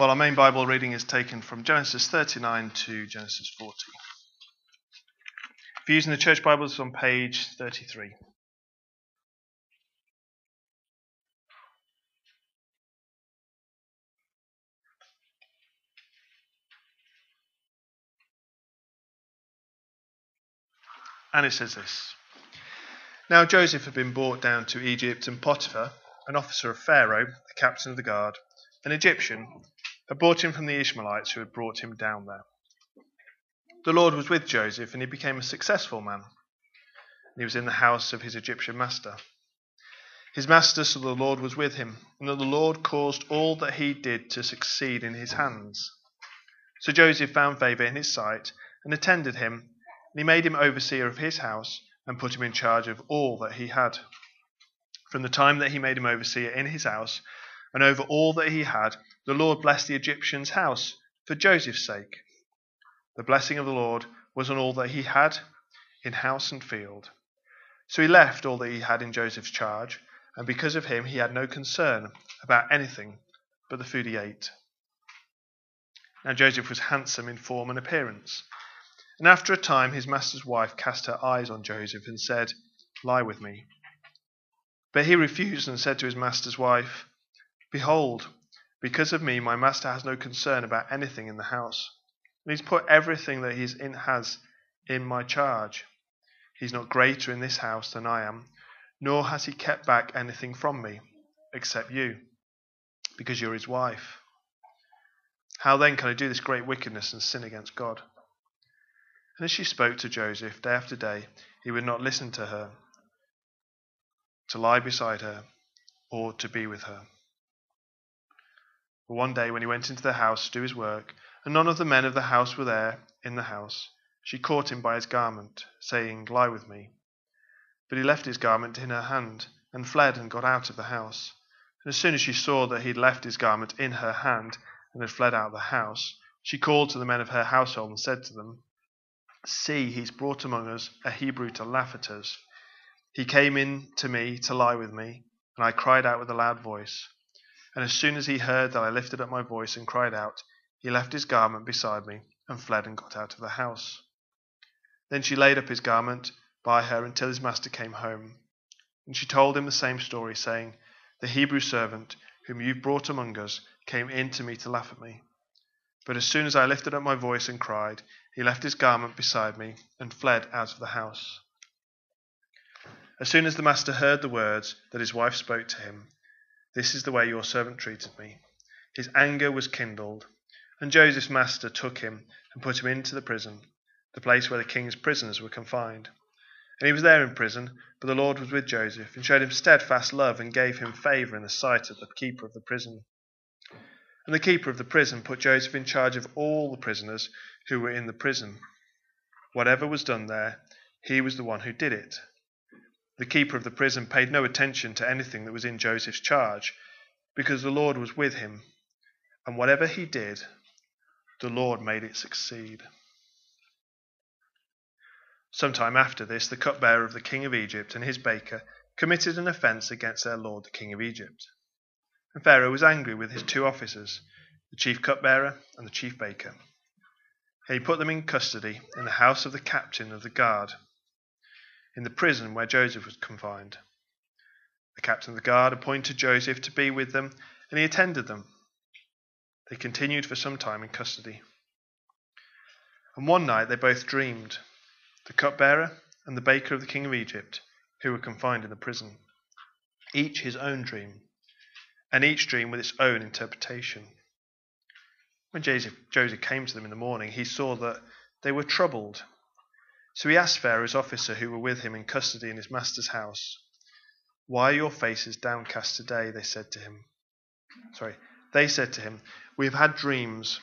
Well, our main Bible reading is taken from Genesis 39 to Genesis 40. If you're using the church Bible, it's on page 33. And it says this Now Joseph had been brought down to Egypt, and Potiphar, an officer of Pharaoh, the captain of the guard, an Egyptian, had brought him from the Ishmaelites who had brought him down there. The Lord was with Joseph, and he became a successful man. he was in the house of his Egyptian master. His master saw the Lord was with him, and that the Lord caused all that he did to succeed in his hands. So Joseph found favour in his sight, and attended him, and he made him overseer of his house, and put him in charge of all that he had. From the time that he made him overseer in his house, and over all that he had, the Lord blessed the Egyptian's house for Joseph's sake. The blessing of the Lord was on all that he had in house and field. So he left all that he had in Joseph's charge, and because of him he had no concern about anything but the food he ate. Now Joseph was handsome in form and appearance. And after a time his master's wife cast her eyes on Joseph and said, Lie with me. But he refused and said to his master's wife, Behold, because of me, my master has no concern about anything in the house. And he's put everything that he has in my charge. He's not greater in this house than I am, nor has he kept back anything from me, except you, because you're his wife. How then can I do this great wickedness and sin against God? And as she spoke to Joseph day after day, he would not listen to her, to lie beside her, or to be with her. But one day, when he went into the house to do his work, and none of the men of the house were there in the house, she caught him by his garment, saying, Lie with me. But he left his garment in her hand, and fled and got out of the house. And as soon as she saw that he had left his garment in her hand, and had fled out of the house, she called to the men of her household, and said to them, See, he's brought among us a Hebrew to laugh at us. He came in to me to lie with me, and I cried out with a loud voice. And as soon as he heard that I lifted up my voice and cried out, he left his garment beside me and fled and got out of the house. Then she laid up his garment by her until his master came home. And she told him the same story, saying, The Hebrew servant whom you brought among us came in to me to laugh at me. But as soon as I lifted up my voice and cried, he left his garment beside me and fled out of the house. As soon as the master heard the words that his wife spoke to him, this is the way your servant treated me. His anger was kindled, and Joseph's master took him and put him into the prison, the place where the king's prisoners were confined. And he was there in prison, but the Lord was with Joseph, and showed him steadfast love, and gave him favour in the sight of the keeper of the prison. And the keeper of the prison put Joseph in charge of all the prisoners who were in the prison. Whatever was done there, he was the one who did it. The keeper of the prison paid no attention to anything that was in Joseph's charge, because the Lord was with him, and whatever he did, the Lord made it succeed. Some time after this, the cupbearer of the king of Egypt and his baker committed an offence against their lord, the king of Egypt. And Pharaoh was angry with his two officers, the chief cupbearer and the chief baker. He put them in custody in the house of the captain of the guard in the prison where Joseph was confined. The captain of the guard appointed Joseph to be with them, and he attended them. They continued for some time in custody. And one night they both dreamed the cupbearer and the baker of the king of Egypt, who were confined in the prison, each his own dream, and each dream with its own interpretation. When Joseph, came to them in the morning, he saw that they were troubled so he asked Pharaoh's officer who were with him in custody in his master's house, Why are your faces downcast today? They said to him. Sorry, they said to him, We have had dreams,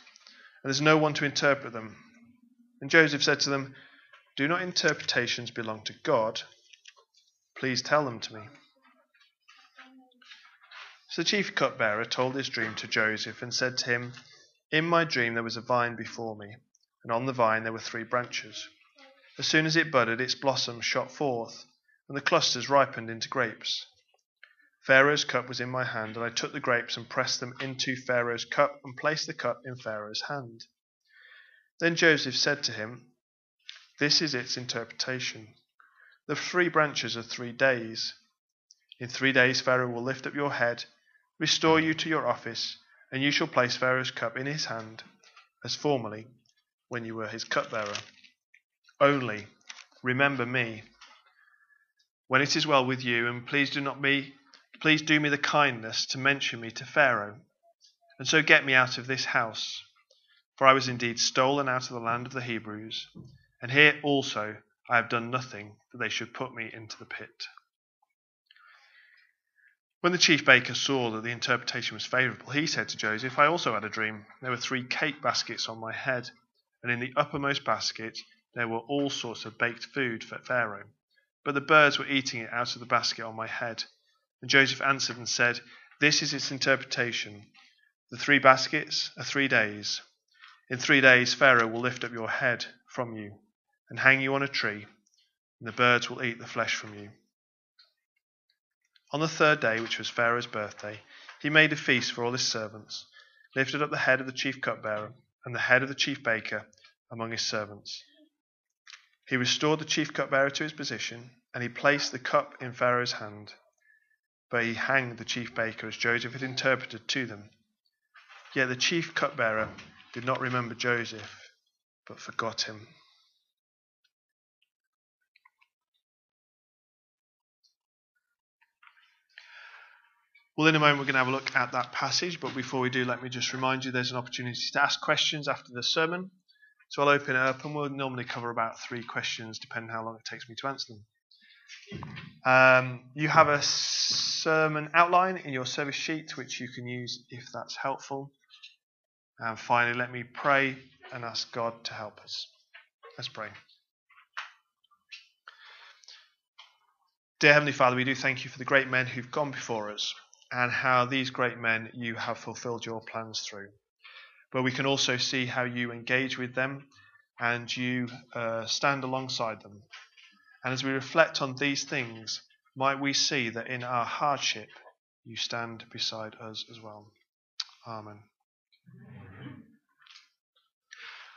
and there's no one to interpret them. And Joseph said to them, Do not interpretations belong to God? Please tell them to me. So the chief cupbearer told his dream to Joseph and said to him, In my dream there was a vine before me, and on the vine there were three branches. As soon as it budded, its blossoms shot forth, and the clusters ripened into grapes. Pharaoh's cup was in my hand, and I took the grapes and pressed them into Pharaoh's cup and placed the cup in Pharaoh's hand. Then Joseph said to him, This is its interpretation. The three branches are three days. In three days, Pharaoh will lift up your head, restore you to your office, and you shall place Pharaoh's cup in his hand, as formerly when you were his cupbearer. Only remember me when it is well with you, and please do not me Please do me the kindness to mention me to Pharaoh, and so get me out of this house. For I was indeed stolen out of the land of the Hebrews, and here also I have done nothing that they should put me into the pit. When the chief baker saw that the interpretation was favourable, he said to Joseph, I also had a dream. There were three cake baskets on my head, and in the uppermost basket there were all sorts of baked food for Pharaoh. But the birds were eating it out of the basket on my head. And Joseph answered and said, This is its interpretation. The three baskets are three days. In three days, Pharaoh will lift up your head from you and hang you on a tree, and the birds will eat the flesh from you. On the third day, which was Pharaoh's birthday, he made a feast for all his servants, lifted up the head of the chief cupbearer and the head of the chief baker among his servants. He restored the chief cupbearer to his position, and he placed the cup in Pharaoh's hand but he hanged the chief baker as Joseph had interpreted to them. Yet the chief cupbearer did not remember Joseph, but forgot him. Well, in a moment, we're going to have a look at that passage, but before we do, let me just remind you there's an opportunity to ask questions after the sermon. So I'll open up, and we'll normally cover about three questions, depending how long it takes me to answer them. Um, you have a sermon outline in your service sheet, which you can use if that's helpful. And finally, let me pray and ask God to help us. Let's pray. Dear Heavenly Father, we do thank you for the great men who've gone before us and how these great men you have fulfilled your plans through. But we can also see how you engage with them and you uh, stand alongside them and as we reflect on these things, might we see that in our hardship, you stand beside us as well. Amen.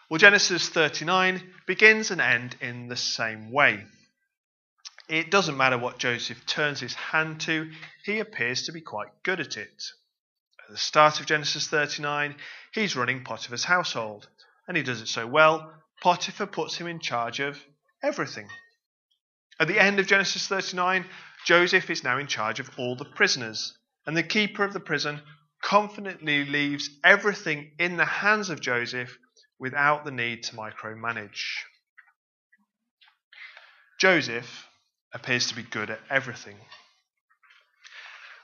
Well, Genesis 39 begins and ends in the same way. It doesn't matter what Joseph turns his hand to, he appears to be quite good at it. At the start of Genesis 39, he's running Potiphar's household, and he does it so well, Potiphar puts him in charge of everything. At the end of Genesis 39, Joseph is now in charge of all the prisoners, and the keeper of the prison confidently leaves everything in the hands of Joseph without the need to micromanage. Joseph appears to be good at everything.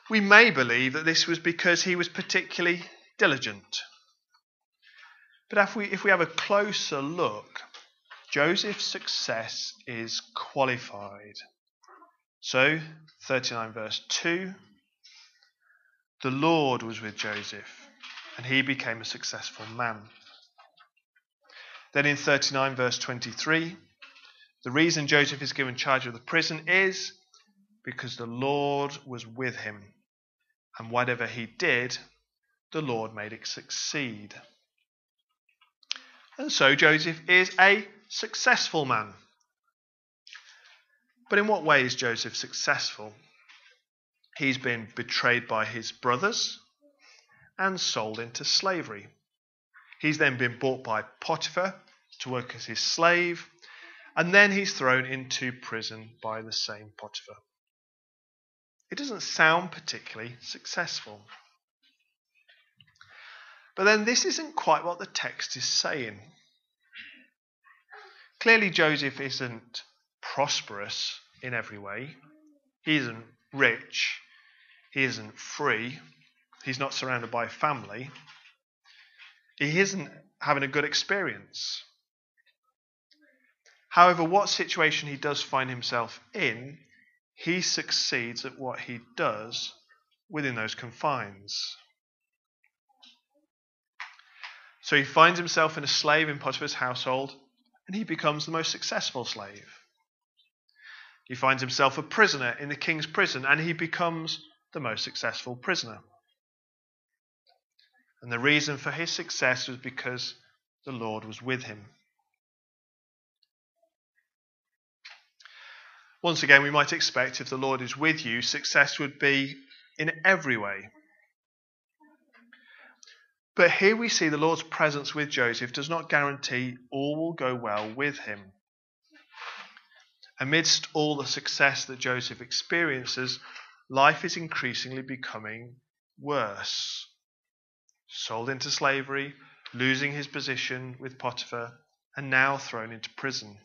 We may believe that this was because he was particularly diligent. But if we, if we have a closer look, Joseph's success is qualified. So, 39 verse 2 The Lord was with Joseph, and he became a successful man. Then in 39 verse 23, the reason Joseph is given charge of the prison is because the Lord was with him, and whatever he did, the Lord made it succeed. And so Joseph is a successful man. But in what way is Joseph successful? He's been betrayed by his brothers and sold into slavery. He's then been bought by Potiphar to work as his slave, and then he's thrown into prison by the same Potiphar. It doesn't sound particularly successful. But then this isn't quite what the text is saying. Clearly, Joseph isn't prosperous in every way. He isn't rich. He isn't free. He's not surrounded by family. He isn't having a good experience. However, what situation he does find himself in, he succeeds at what he does within those confines. So he finds himself in a slave in Potiphar's household and he becomes the most successful slave. He finds himself a prisoner in the king's prison, and he becomes the most successful prisoner. And the reason for his success was because the Lord was with him. Once again, we might expect if the Lord is with you, success would be in every way. But here we see the Lord's presence with Joseph does not guarantee all will go well with him. Amidst all the success that Joseph experiences, life is increasingly becoming worse. Sold into slavery, losing his position with Potiphar, and now thrown into prison.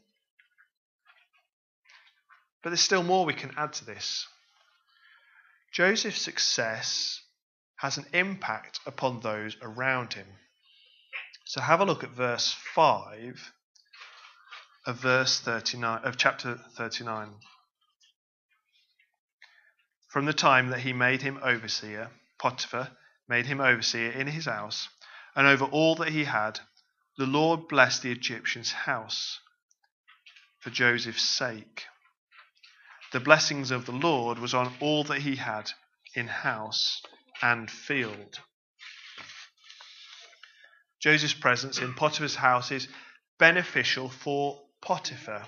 But there's still more we can add to this. Joseph's success has an impact upon those around him. So have a look at verse 5 of verse 39 of chapter 39. From the time that he made him overseer, Potiphar made him overseer in his house, and over all that he had, the Lord blessed the Egyptian's house for Joseph's sake. The blessings of the Lord was on all that he had in house and field. Joseph's presence in Potiphar's house is beneficial for Potiphar.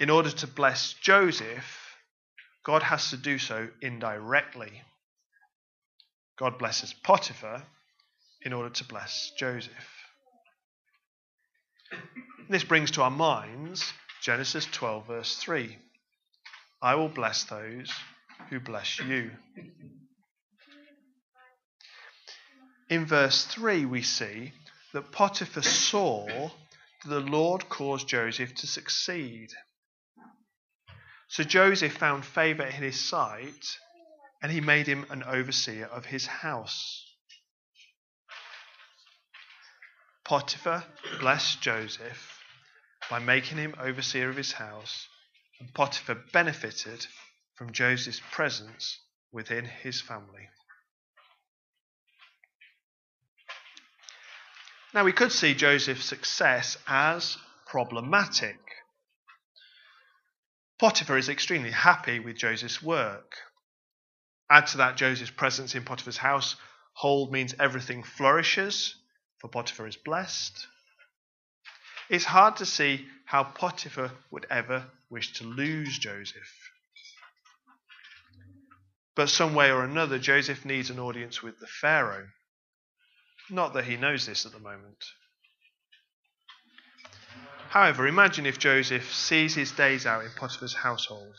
In order to bless Joseph, God has to do so indirectly. God blesses Potiphar in order to bless Joseph. This brings to our minds Genesis 12, verse 3. I will bless those who bless you. In verse 3, we see that Potiphar saw that the Lord caused Joseph to succeed. So Joseph found favor in his sight, and he made him an overseer of his house. Potiphar blessed Joseph by making him overseer of his house, and Potiphar benefited from Joseph's presence within his family. Now, we could see Joseph's success as problematic. Potiphar is extremely happy with Joseph's work. Add to that Joseph's presence in Potiphar's household means everything flourishes, for Potiphar is blessed. It's hard to see how Potiphar would ever wish to lose Joseph. But some way or another, Joseph needs an audience with the Pharaoh. Not that he knows this at the moment. However, imagine if Joseph sees his days out in Potiphar's household.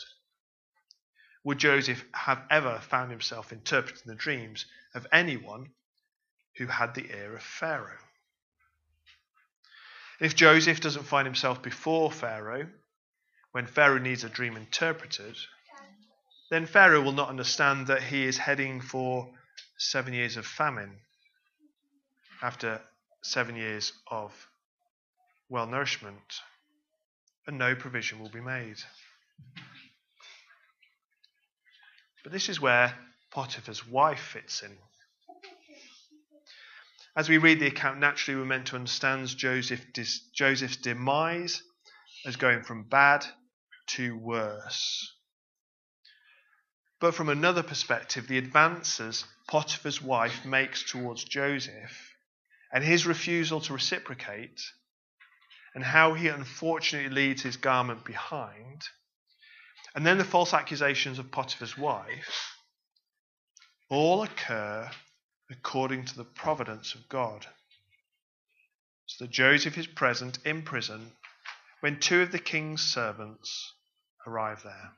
Would Joseph have ever found himself interpreting the dreams of anyone who had the ear of Pharaoh? If Joseph doesn't find himself before Pharaoh, when Pharaoh needs a dream interpreted, then Pharaoh will not understand that he is heading for seven years of famine after seven years of well nourishment, and no provision will be made. But this is where Potiphar's wife fits in. As we read the account, naturally we're meant to understand Joseph, Joseph's demise as going from bad to worse. But from another perspective, the advances Potiphar's wife makes towards Joseph and his refusal to reciprocate and how he unfortunately leaves his garment behind, and then the false accusations of Potiphar's wife, all occur according to the providence of God. So that Joseph is present in prison when two of the king's servants arrive there.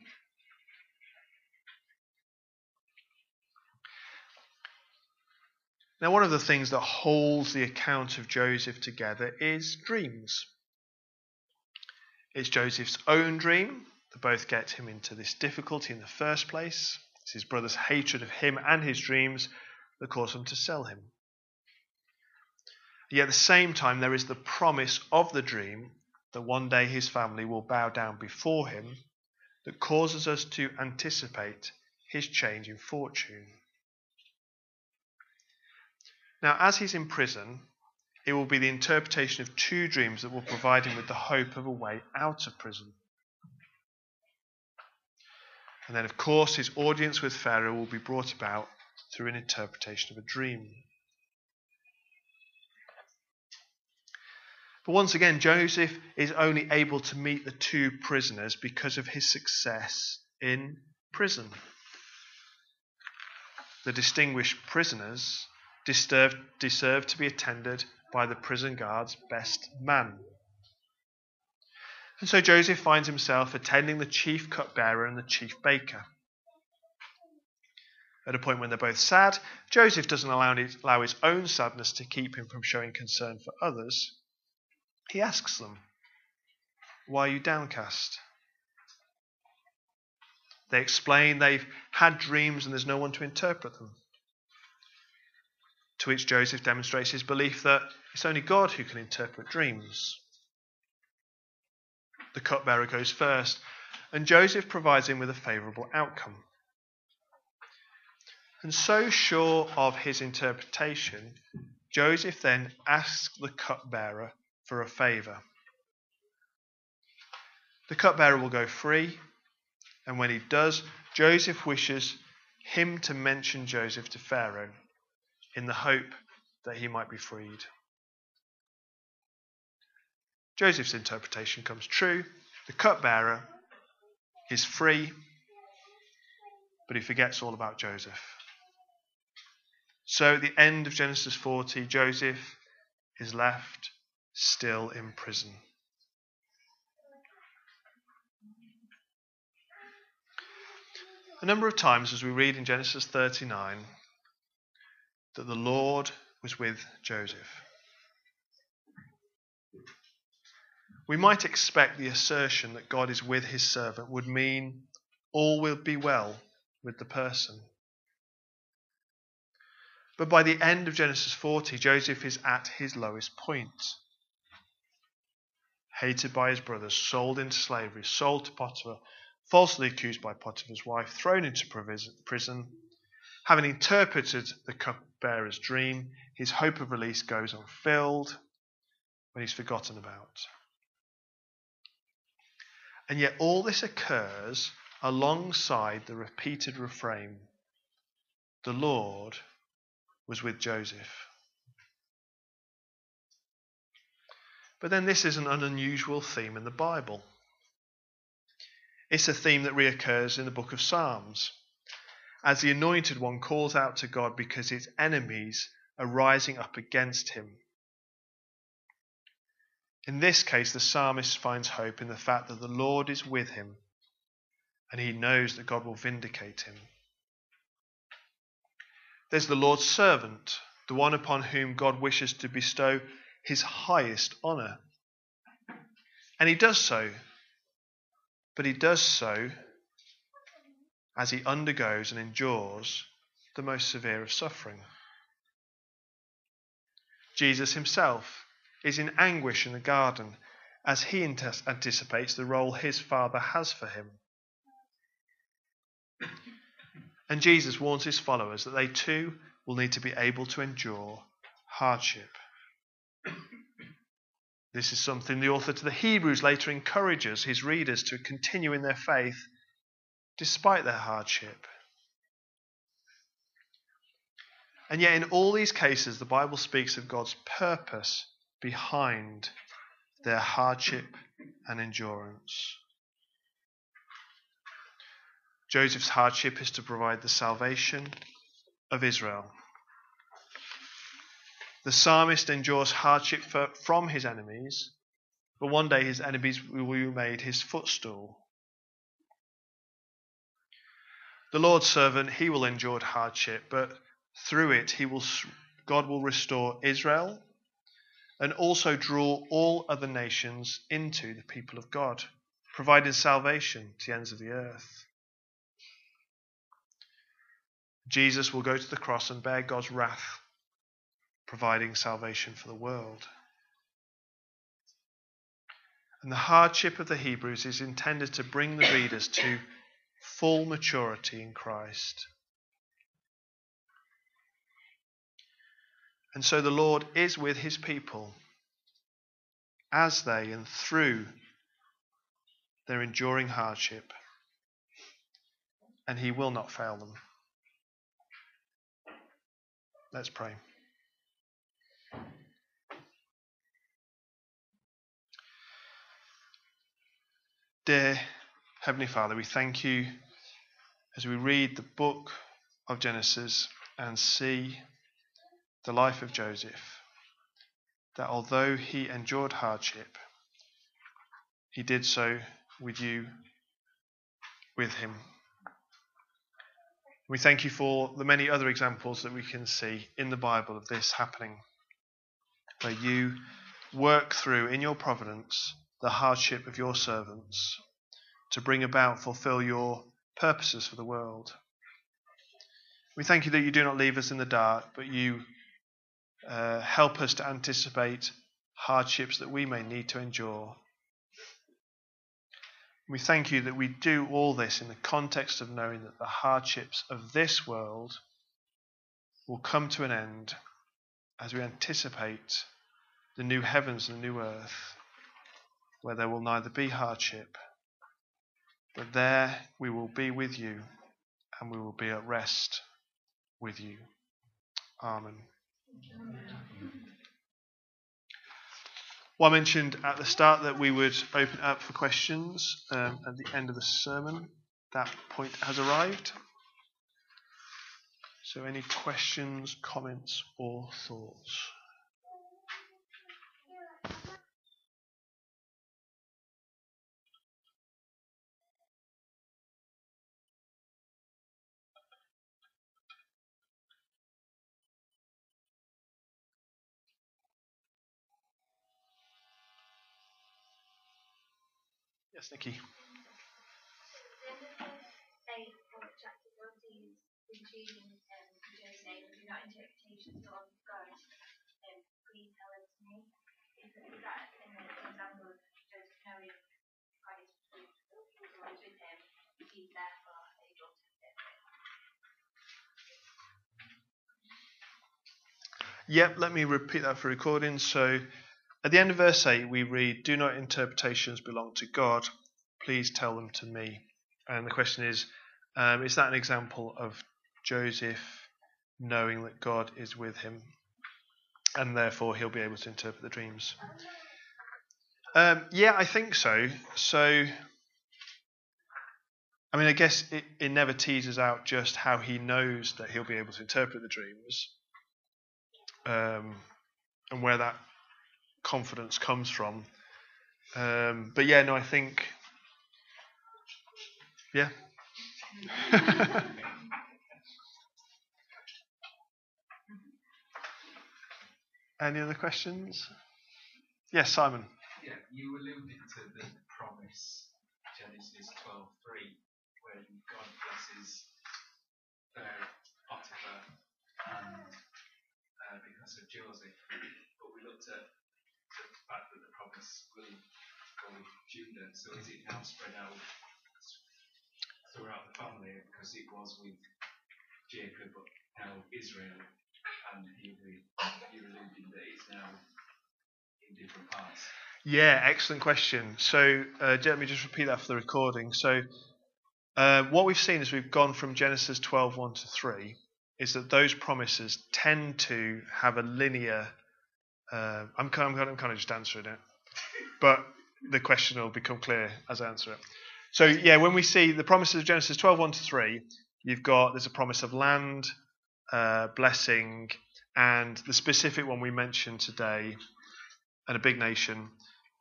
Now, one of the things that holds the account of Joseph together is dreams. It's Joseph's own dream that both get him into this difficulty in the first place. It's his brother's hatred of him and his dreams that cause him to sell him. Yet at the same time, there is the promise of the dream that one day his family will bow down before him that causes us to anticipate his change in fortune. Now, as he's in prison, it will be the interpretation of two dreams that will provide him with the hope of a way out of prison. And then, of course, his audience with Pharaoh will be brought about through an interpretation of a dream. But once again, Joseph is only able to meet the two prisoners because of his success in prison. The distinguished prisoners deserve, deserve to be attended by the prison guard's best man. And so Joseph finds himself attending the chief cupbearer and the chief baker. At a point when they're both sad, Joseph doesn't allow his own sadness to keep him from showing concern for others. He asks them, Why are you downcast? They explain they've had dreams and there's no one to interpret them. To which Joseph demonstrates his belief that it's only God who can interpret dreams. The cupbearer goes first, and Joseph provides him with a favourable outcome. And so sure of his interpretation, Joseph then asks the cupbearer for a favour. The cupbearer will go free, and when he does, Joseph wishes him to mention Joseph to Pharaoh in the hope that he might be freed. Joseph's interpretation comes true. The cupbearer is free, but he forgets all about Joseph. So at the end of Genesis 40, Joseph is left still in prison. A number of times, as we read in Genesis 39, that the Lord was with Joseph. We might expect the assertion that God is with his servant would mean all will be well with the person. But by the end of Genesis 40, Joseph is at his lowest point hated by his brothers, sold into slavery, sold to Potiphar, falsely accused by Potiphar's wife, thrown into prison. Having interpreted the cupbearer's dream, his hope of release goes unfilled when he's forgotten about. And yet, all this occurs alongside the repeated refrain the Lord was with Joseph. But then this isn't an unusual theme in the Bible. It's a theme that reoccurs in the book of Psalms, as the anointed one calls out to God because his enemies are rising up against him. In this case, the psalmist finds hope in the fact that the Lord is with him and he knows that God will vindicate him. There's the Lord's servant, the one upon whom God wishes to bestow his highest honour. And he does so, but he does so as he undergoes and endures the most severe of suffering. Jesus himself is in anguish in the garden as he anticipates the role his Father has for him. And Jesus warns his followers that they too will need to be able to endure hardship. This is something the author to the Hebrews later encourages his readers to continue in their faith despite their hardship. And yet, in all these cases, the Bible speaks of God's purpose behind their hardship and endurance. Joseph's hardship is to provide the salvation of Israel. The psalmist endures hardship for, from his enemies, but one day his enemies will be made his footstool. The Lord's servant, he will endure hardship, but through it he will God will restore Israel and also draw all other nations into the people of God, providing salvation to the ends of the earth. Jesus will go to the cross and bear God's wrath providing salvation for the world. And the hardship of the Hebrews is intended to bring the readers to full maturity in Christ. And so the Lord is with his people as they and through their enduring hardship. and he will not fail them. Let's pray. Dear Heavenly Father, we thank you as we read the book of Genesis and see the life of Joseph, that although he endured hardship, he did so with you, with him. We thank you for the many other examples that we can see in the Bible of this happening, where you work through in your providence the hardship of your servants to bring about, fulfill your purposes for the world. We thank you that you do not leave us in the dark, but you uh, help us to anticipate hardships that we may need to endure. We thank you that we do all this in the context of knowing that the hardships of this world will come to an end as we anticipate the new heavens and the new earth, where there will neither be hardship, but there we will be with you and we will be at rest with you. Amen. Well, I mentioned at the start that we would open up for questions um, at the end of the sermon. That point has arrived. So, any questions, comments, or thoughts? Nikki. Yep, let me repeat that for recording. So at the end of verse 8, we read, Do not interpretations belong to God? Please tell them to me. And the question is, um, is that an example of Joseph knowing that God is with him and therefore he'll be able to interpret the dreams? Um, yeah, I think so. So, I mean, I guess it, it never teases out just how he knows that he'll be able to interpret the dreams um, and where that confidence comes from. Um, but yeah, no, I think, yeah. Any other questions? Yes, Simon. Yeah, you alluded to the promise, Genesis 12:3, when God blesses uh, Potiphar and uh, because of Joseph. But we looked at the fact that the promise will go with Judah. So is it now spread out throughout the family? Because it was with Jacob, but now Israel, and you you're alluding that it's now in different parts. Yeah, excellent question. So uh, let me just repeat that for the recording. So uh, what we've seen is we've gone from Genesis 12, 1 to 3, is that those promises tend to have a linear uh, I'm, I'm kind of just answering it, but the question will become clear as I answer it. So yeah, when we see the promises of Genesis 12, 1 to 3, you've got there's a promise of land, uh, blessing, and the specific one we mentioned today, and a big nation,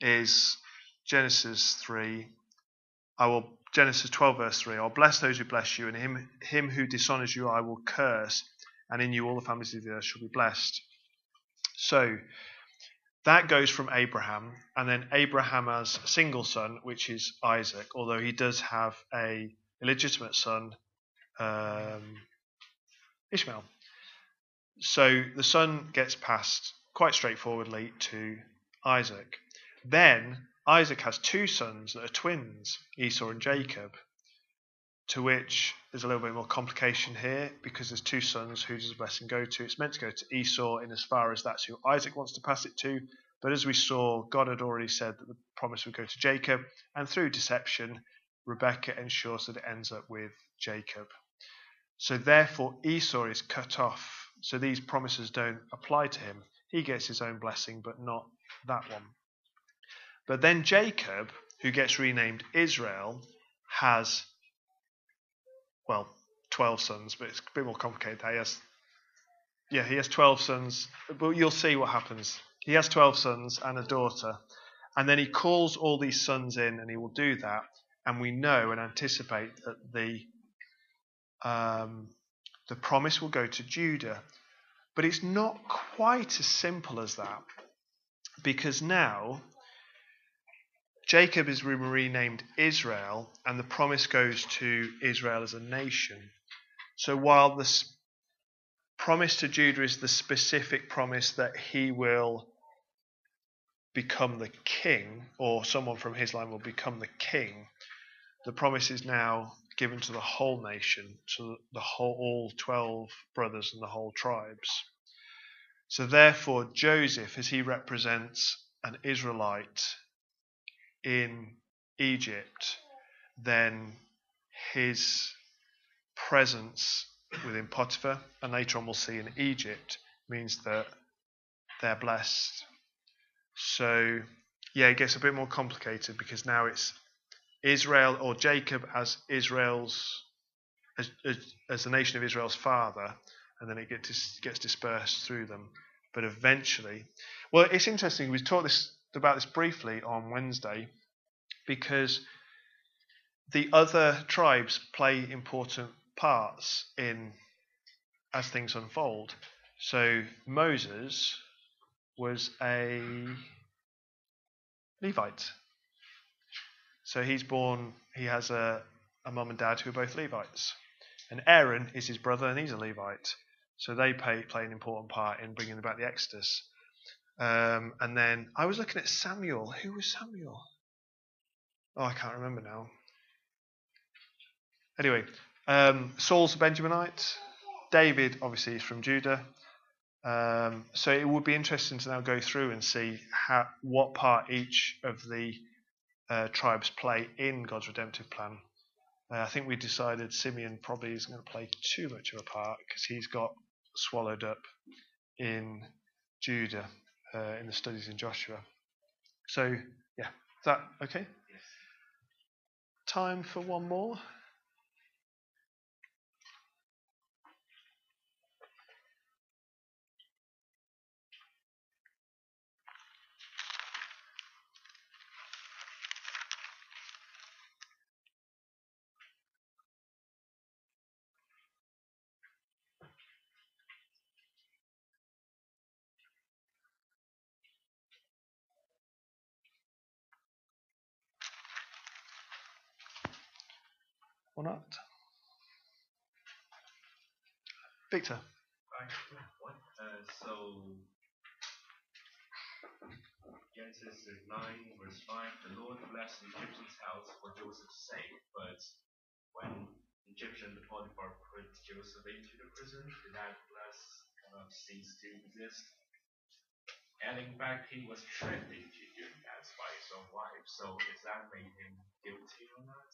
is Genesis 3. I will Genesis 12 verse 3. I'll bless those who bless you, and him him who dishonors you I will curse, and in you all the families of the earth shall be blessed. So that goes from Abraham, and then Abraham has a single son, which is Isaac, although he does have a illegitimate son, um, Ishmael. So the son gets passed quite straightforwardly to Isaac. Then Isaac has two sons that are twins, Esau and Jacob to which there's a little bit more complication here because there's two sons. Who does the blessing go to? It's meant to go to Esau in as far as that's who Isaac wants to pass it to. But as we saw, God had already said that the promise would go to Jacob, and through deception, Rebecca ensures that it ends up with Jacob. So therefore, Esau is cut off. So these promises don't apply to him. He gets his own blessing, but not that one. But then Jacob, who gets renamed Israel, has, well, 12 sons, but it's a bit more complicated. He has, yeah, he has 12 sons, but you'll see what happens. He has 12 sons and a daughter. And then he calls all these sons in, and he will do that. And we know and anticipate that the um, the promise will go to Judah. But it's not quite as simple as that because now Jacob is renamed Israel and the promise goes to Israel as a nation. So while the promise to Judah is the specific promise that he will become the king, or someone from his line will become the king, the promise is now given to the whole nation, to the whole all 12 brothers and the whole tribes. So therefore, Joseph, as he represents an Israelite in Egypt, then his presence within Potiphar, and later on we'll see in Egypt, means that they're blessed. So, yeah, it gets a bit more complicated because now it's Israel or Jacob as Israel's as, as, as the nation of Israel's father, and then it gets gets dispersed through them. But eventually, well, it's interesting. We've taught this about this briefly on Wednesday because the other tribes play important parts in as things unfold. So Moses was a Levite. So he's born, he has a, a mum and dad who are both Levites. And Aaron is his brother, and he's a Levite. So they play, play an important part in bringing about the Exodus. Um, and then I was looking at Samuel. Who was Samuel? Oh, I can't remember now. Anyway, um, Saul's a Benjaminite. David, obviously, is from Judah. Um, so it would be interesting to now go through and see how, what part each of the uh, tribes play in God's redemptive plan. Uh, I think we decided Simeon probably isn't going to play too much of a part because he's got swallowed up in Judah uh, in the studies in Joshua. So, yeah, is that okay? Yes. Time for one more. Or not? Victor. Uh, so, Genesis 9, verse 5 The Lord blessed the Egyptian's house for Joseph's sake, but when Egyptian Potiphar put Joseph into the prison, did that bless kind of cease to exist? And in fact, he was tricked into doing that by his own wife. So, is that made him guilty or not?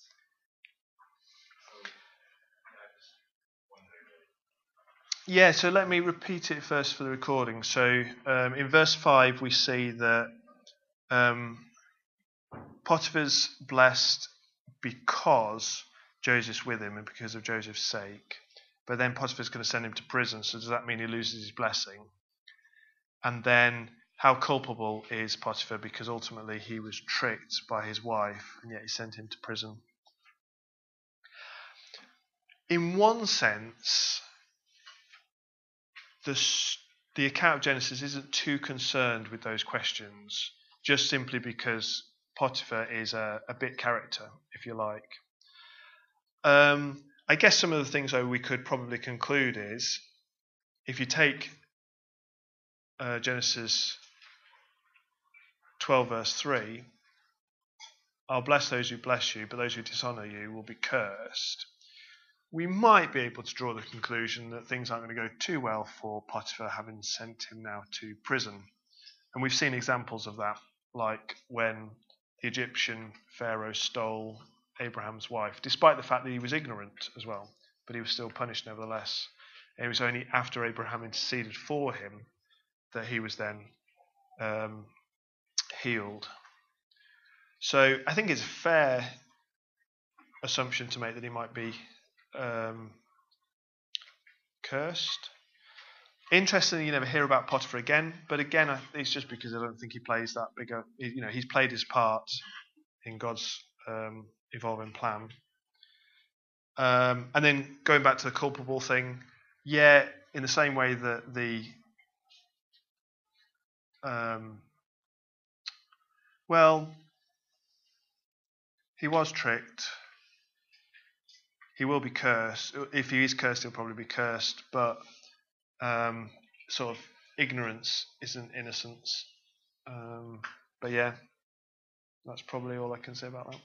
Yeah, so let me repeat it first for the recording. So um, in verse 5, we see that um, Potiphar's blessed because Joseph's with him and because of Joseph's sake. But then Potiphar's going to send him to prison. So does that mean he loses his blessing? And then how culpable is Potiphar because ultimately he was tricked by his wife and yet he sent him to prison? In one sense, the, the account of Genesis isn't too concerned with those questions, just simply because Potiphar is a, a bit character, if you like. Um, I guess some of the things though we could probably conclude is if you take uh, Genesis 12 verse 3, I'll bless those who bless you, but those who dishonor you will be cursed we might be able to draw the conclusion that things aren't going to go too well for Potiphar having sent him now to prison. And we've seen examples of that, like when the Egyptian Pharaoh stole Abraham's wife, despite the fact that he was ignorant as well, but he was still punished nevertheless. And it was only after Abraham interceded for him that he was then um, healed. So I think it's a fair assumption to make that he might be um, cursed. Interestingly, you never hear about Potiphar again, but again, it's just because I don't think he plays that big a. You know, he's played his part in God's um, evolving plan. Um, and then going back to the culpable thing, yeah, in the same way that the um, well, he was tricked. He will be cursed. If he is cursed, he'll probably be cursed. But um, sort of ignorance isn't innocence. Um, but yeah, that's probably all I can say about that.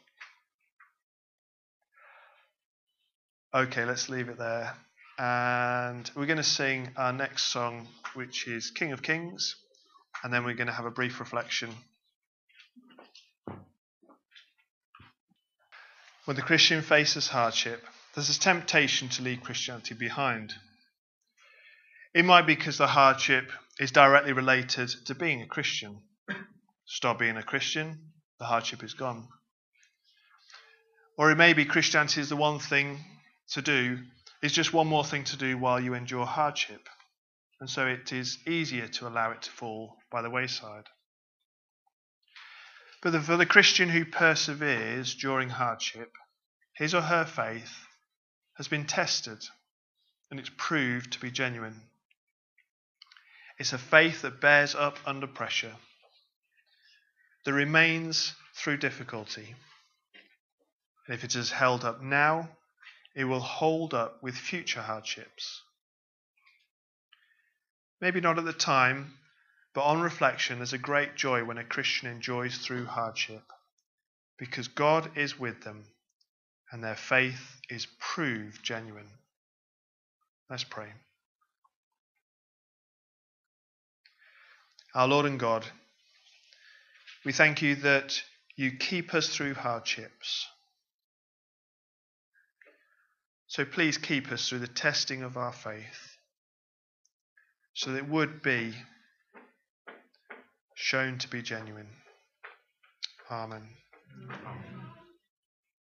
Okay, let's leave it there. And we're going to sing our next song, which is King of Kings. And then we're going to have a brief reflection. When the Christian faces hardship, there's a temptation to leave Christianity behind. It might be because the hardship is directly related to being a Christian. Stop being a Christian, the hardship is gone. Or it may be Christianity is the one thing to do, is just one more thing to do while you endure hardship. And so it is easier to allow it to fall by the wayside. But for the Christian who perseveres during hardship, his or her faith has been tested and it's proved to be genuine. It's a faith that bears up under pressure, that remains through difficulty. And if it is held up now, it will hold up with future hardships. Maybe not at the time, but on reflection, there's a great joy when a Christian enjoys through hardship because God is with them and their faith is proved genuine. Let's pray. Our Lord and God, we thank you that you keep us through hardships. So please keep us through the testing of our faith so that it would be shown to be genuine. Amen. Amen.